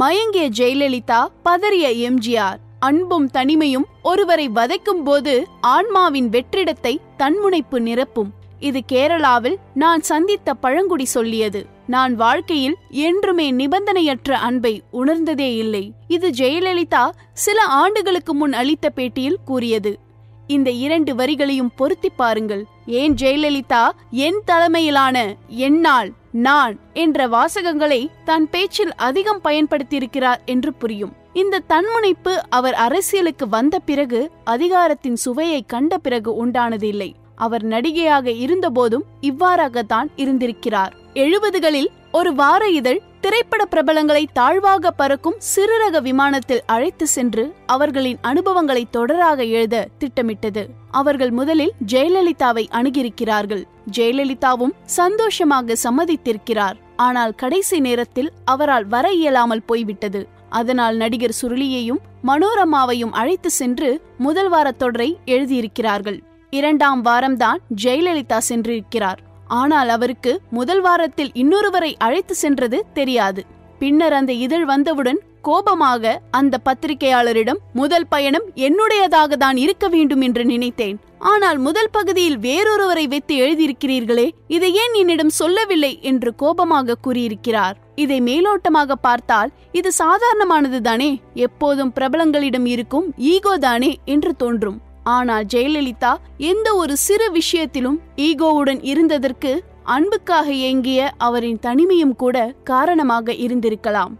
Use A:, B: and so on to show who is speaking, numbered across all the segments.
A: மயங்கிய ஜெயலலிதா பதறிய எம்ஜிஆர். அன்பும் தனிமையும் ஒருவரை வதைக்கும் போது ஆன்மாவின் வெற்றிடத்தை தன்முனைப்பு நிரப்பும். இது கேரளாவில் நான் சந்தித்த பழங்குடி சொல்லியது. நான் வாழ்க்கையில் என்றுமே நிபந்தனையற்ற அன்பை உணர்ந்ததே இல்லை. இது ஜெயலலிதா சில ஆண்டுகளுக்கு முன் அளித்த பேட்டியில் கூறியது. இந்த இரண்டு வரிகளையும் பொருத்தி பாருங்கள். ஏன் ஜெயலலிதா என் தலைமையிலான என்னால் நான் என்ற வாசகங்களை தன் பேச்சில் அதிகம் பயன்படுத்தியிருக்கிறார் என்று புரியும். இந்த தன்முனைப்பு அவர் அரசியலுக்கு வந்த பிறகு அதிகாரத்தின் சுவையை கண்ட பிறகு உண்டானது இல்லை அவர் நடிகையாக இருந்தபோதும் இவ்வாறாகத்தான் இருந்திருக்கிறார். எழுபதுகளில் ஒரு வார இதழ் திரைப்பட பிரபலங்களை தாழ்வாக பறக்கும் சிறுரக விமானத்தில் அழைத்து சென்று அவர்களின் அனுபவங்களை தொடராக எழுத திட்டமிட்டது. அவர்கள் முதலில் ஜெயலலிதாவை அணுகியிருக்கிறார்கள். ஜெயலலிதாவும் சந்தோஷமாக சம்மதித்திருக்கிறார். ஆனால் கடைசி நேரத்தில் அவரால் வர இயலாமல் போய்விட்டது. அதனால் நடிகர் சுருளியையும் மனோரமாவையும் அழைத்து சென்று முதல் வார தொடரை எழுதியிருக்கிறார்கள். இரண்டாம் வாரம்தான் ஜெயலலிதா சென்றிருக்கிறார். ஆனால் அவருக்கு முதல் வாரத்தில் இன்னொருவரை அழைத்து சென்றது தெரியாது. பின்னர் அந்த இதழ் வந்தவுடன் கோபமாக அந்த பத்திரிகையாளரிடம் முதல் பயணம் என்னுடையதாக தான் இருக்க வேண்டும் என்று நினைத்தேன். ஆனால் முதல் பகுதியில் வேறொருவரை வைத்து எழுதியிருக்கிறீர்களே இதை ஏன் என்னிடம் சொல்லவில்லை? என்று கோபமாக கூறியிருக்கிறார். இதை மேலோட்டமாக பார்த்தால் இது சாதாரணமானது தானே? எப்போதும் பிரபலங்களிடம் இருக்கும் ஈகோ தானே? என்று தோன்றும். ஆனால் ஜெயலலிதா எந்த ஒரு சிறு விஷயத்திலும் ஈகோவுடன் இருந்ததற்கு அன்புக்காக ஏங்கிய அவரின் தனிமையும் கூட காரணமாக இருந்திருக்கலாம்.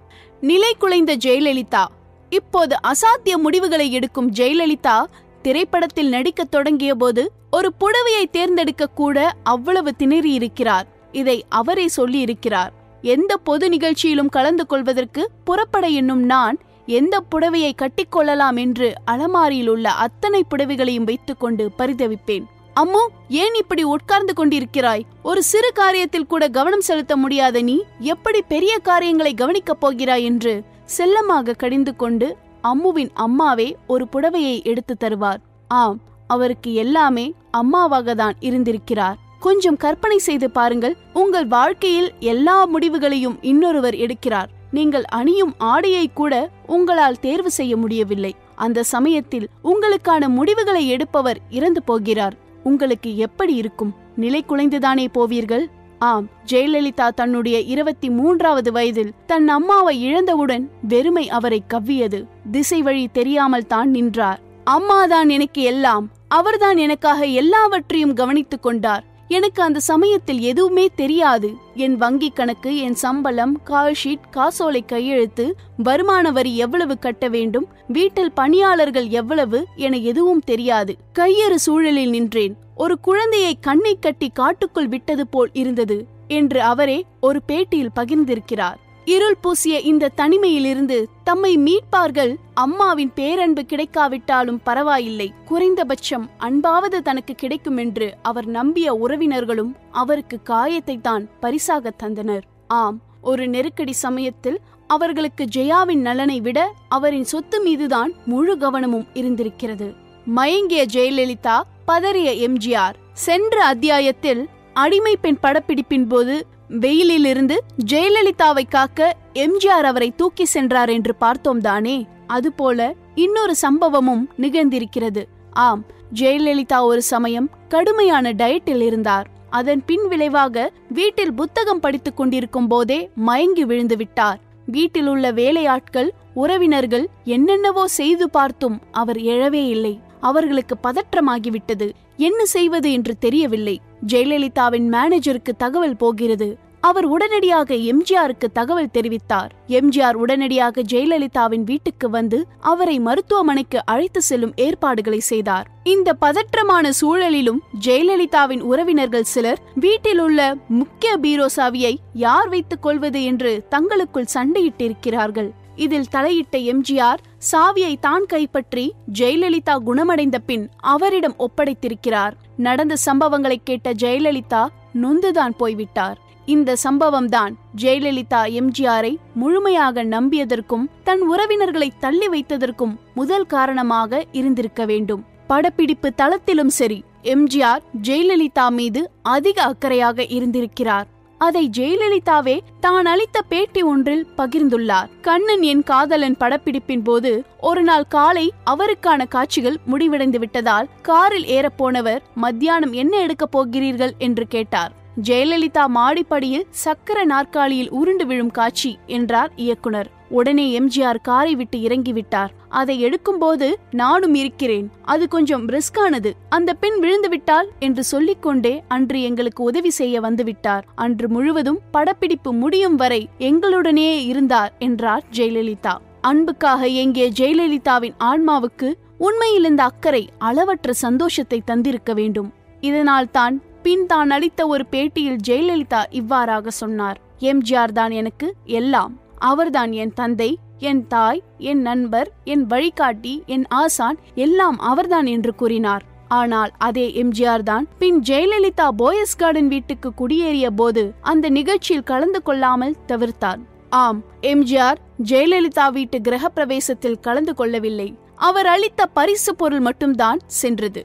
A: நிலை குலைந்த ஜெயலலிதா. இப்போது அசாத்திய முடிவுகளை எடுக்கும் ஜெயலலிதா திரைப்படத்தில் நடிக்கத் தொடங்கிய போது ஒரு புடவையை தேர்ந்தெடுக்க கூட அவ்வளவு திணறி இருக்கிறார். இதை அவரே சொல்லி இருக்கிறார் எந்த பொது நிகழ்ச்சியிலும் கலந்து கொள்வதற்கு புறப்பட என்னும் நான் எந்த புடவையை கட்டிக்கொள்ளலாம் என்று அலமாரியில் உள்ள அத்தனை புடவைகளையும் வைத்துக்கொண்டு பரிதவிப்பேன். அம்மு ஏன் இப்படி உட்கார்ந்து கொண்டிருக்கிறாய்? ஒரு சிறு காரியத்தில் கூட கவனம் செலுத்த முடியாத நீ எப்படி பெரிய காரியங்களை கவனிக்கப் போகிறாய் என்று செல்லமாக கடிந்து கொண்டு அம்முவின் அம்மாவே ஒரு புடவையை எடுத்து தருவார். ஆம் அவருக்கு எல்லாமே அம்மாவாக தான் இருந்திருக்கிறார். கொஞ்சம் கற்பனை செய்து பாருங்கள் உங்கள் வாழ்க்கையில் எல்லா முடிவுகளையும் இன்னொருவர் எடுக்கிறார். நீங்கள் அணியும் ஆடையை கூட உங்களால் தேர்வு செய்ய முடியவில்லை. அந்த சமயத்தில் உங்களுக்கான முடிவுகளை எடுப்பவர் இறந்து போகிறார். உங்களுக்கு எப்படி இருக்கும்? நிலை குலைந்துதானே போவீர்கள்? ஆம் ஜெயலலிதா தன்னுடைய இருபத்தி மூன்றாவது வயதில் தன் அம்மாவை இழந்தவுடன் வெறுமை அவரை கவ்வியது. திசை வழி தெரியாமல் தான் நின்றார். அம்மாதான் எனக்கு எல்லாம் அவர்தான் எனக்காக எல்லாவற்றையும் கவனித்துக் கொண்டார். எனக்கு அந்த சமயத்தில் எதுவுமே தெரியாது. என் வங்கி கணக்கு என் சம்பளம் கால் ஷீட் காசோலை கையெழுத்து வருமான வரி எவ்வளவு கட்ட வேண்டும் வீட்டில் பணியாளர்கள் எவ்வளவு என எதுவும் தெரியாது. கையறு சூழலில் நின்றேன். ஒரு குழந்தையை கண்ணை கட்டி காட்டுக்குள் விட்டது போல் இருந்தது என்று அவரே ஒரு பேட்டியில் பகிர்ந்திருக்கிறார். இருள் பூசிய இந்த தனிமையிலிருந்து தம்மை மீட்பார்கள் அம்மாவின் பேரன்பு கிடைக்காவிட்டாலும் பரவாயில்லை. குறைந்தபட்சம் அன்பாவது தனக்கு கிடைக்கும் என்று அவர் நம்பிய உறவினர்களும் அவருக்கு காயத்தை தான் பரிசாக தந்தனர். ஆம் ஒரு நெருக்கடி சமயத்தில் அவர்களுக்கு ஜெயாவின் நலனை விட அவரின் சொத்து மீதுதான் முழு கவனமும் இருந்திருக்கிறது. மயங்கிய ஜெயலலிதா பதறிய எம்ஜிஆர் சென்ற அத்தியாயத்தில் அடிமை பெண் படப்பிடிப்பின் போது வெயிலிலிருந்து ஜெயலலிதாவை காக்க எம்ஜிஆர் அவரை தூக்கி சென்றார் என்று பார்த்தோம் தானே. அதுபோல இன்னொரு சம்பவமும் நிகழ்ந்திருக்கிறது. ஆம் ஜெயலலிதா ஒரு சமயம் கடுமையான டயட்டில் இருந்தார். அதன் பின் விளைவாக வீட்டில் புத்தகம் படித்துக் கொண்டிருக்கும் போதே மயங்கி விழுந்து விட்டார். வீட்டில் உள்ள வேலையாட்கள் உறவினர்கள் என்னென்னவோ செய்து பார்த்தும் அவர் எழவே இல்லை. அவர்களுக்கு பதற்றமாகிவிட்டது. என்ன செய்வது என்று தெரியவில்லை. ஜெயலலிதாவின் மேனேஜருக்கு தகவல் போகிறது. அவர் உடனடியாக எம்ஜிஆருக்கு தகவல் தெரிவித்தார். எம்ஜிஆர் உடனடியாக ஜெயலலிதாவின் வீட்டுக்கு வந்து அவரை மருத்துவமனைக்கு அழைத்து செல்லும் ஏற்பாடுகளை செய்தார். இந்த பதற்றமான சூழலிலும் ஜெயலலிதாவின் உறவினர்கள் சிலர் வீட்டில் உள்ள முக்கிய பீரோ சாவியை யார் வைத்துக் கொள்வது என்று தங்களுக்குள் சண்டையிட்டிருக்கிறார்கள். இதில் தலையிட்ட எம்ஜிஆர் சாவியை தான் கைப்பற்றி ஜெயலலிதா குணமடைந்த பின் அவரிடம் ஒப்படைத்திருக்கிறார். நடந்த சம்பவங்களை கேட்ட ஜெயலலிதா நொந்துதான் போய்விட்டார். இந்த சம்பவம் தான் ஜெயலலிதா எம்ஜிஆரை முழுமையாக நம்பியதற்கும் தன் உறவினர்களை தள்ளி வைத்ததற்கும் முதல் காரணமாக இருந்திருக்க வேண்டும். படப்பிடிப்பு தளத்திலும் சரி எம்ஜிஆர் ஜெயலலிதா மீது அதிக அக்கறையாக இருந்திருக்கிறார். அதை ஜெயலலிதாவே தான் அளித்த பேட்டி ஒன்றில் பகிர்ந்துள்ளார். கண்ணன் என் காதலன் படப்பிடிப்பின் போது ஒரு நாள் காலை அவருக்கான காட்சிகள் முடிவடைந்து விட்டதால் காரில் ஏறப்போனவர் மத்தியானம் என்ன எடுக்கப் போகிறீர்கள்? என்று கேட்டார். ஜெயலலிதா மாடிப்படியில் சக்கர நாற்காலியில் உருண்டு விழும் காட்சி என்றார் இயக்குனர். உடனே எம்ஜிஆர் காரை விட்டு இறங்கிவிட்டார். அதை எடுக்கும்போது நானும் இருக்கிறேன். அது கொஞ்சம் ரிஸ்கானது அந்த பெண் விழுந்து விட்டால் என்று சொல்லிக்கொண்டே அன்று எங்களுக்கு உதவி செய்ய வந்துவிட்டார். அன்று முழுவதும் படப்பிடிப்பு முடியும் வரை எங்களுடனே இருந்தார் என்றார் ஜெயலலிதா. அன்புக்காக எங்கே ஜெயலலிதாவின் ஆன்மாவுக்கு உண்மையில் இந்த அக்கறை அளவற்ற சந்தோஷத்தை தந்திருக்க வேண்டும். இதனால் தான் பின் தான் அளித்த ஒரு பேட்டியில் ஜெயலலிதா இவ்வாறாக சொன்னார். எம்ஜிஆர் தான் எனக்கு எல்லாம். அவர்தான் என் தந்தை என் தாய் என் நண்பர் என் வழிகாட்டி என் ஆசான் எல்லாம் அவர்தான் என்று கூறினார். ஆனால் அதே எம்ஜிஆர் தான் பின் ஜெயலலிதா போயஸ் கார்டன் வீட்டுக்கு குடியேறிய போது அந்த நிகழ்ச்சியில் கலந்து கொள்ளாமல் தவிர்த்தார். ஆம் எம்ஜிஆர் ஜெயலலிதா வீட்டு கிரக பிரவேசத்தில் கலந்து கொள்ளவில்லை. அவர் அளித்த பரிசு பொருள் மட்டும்தான் சென்றது.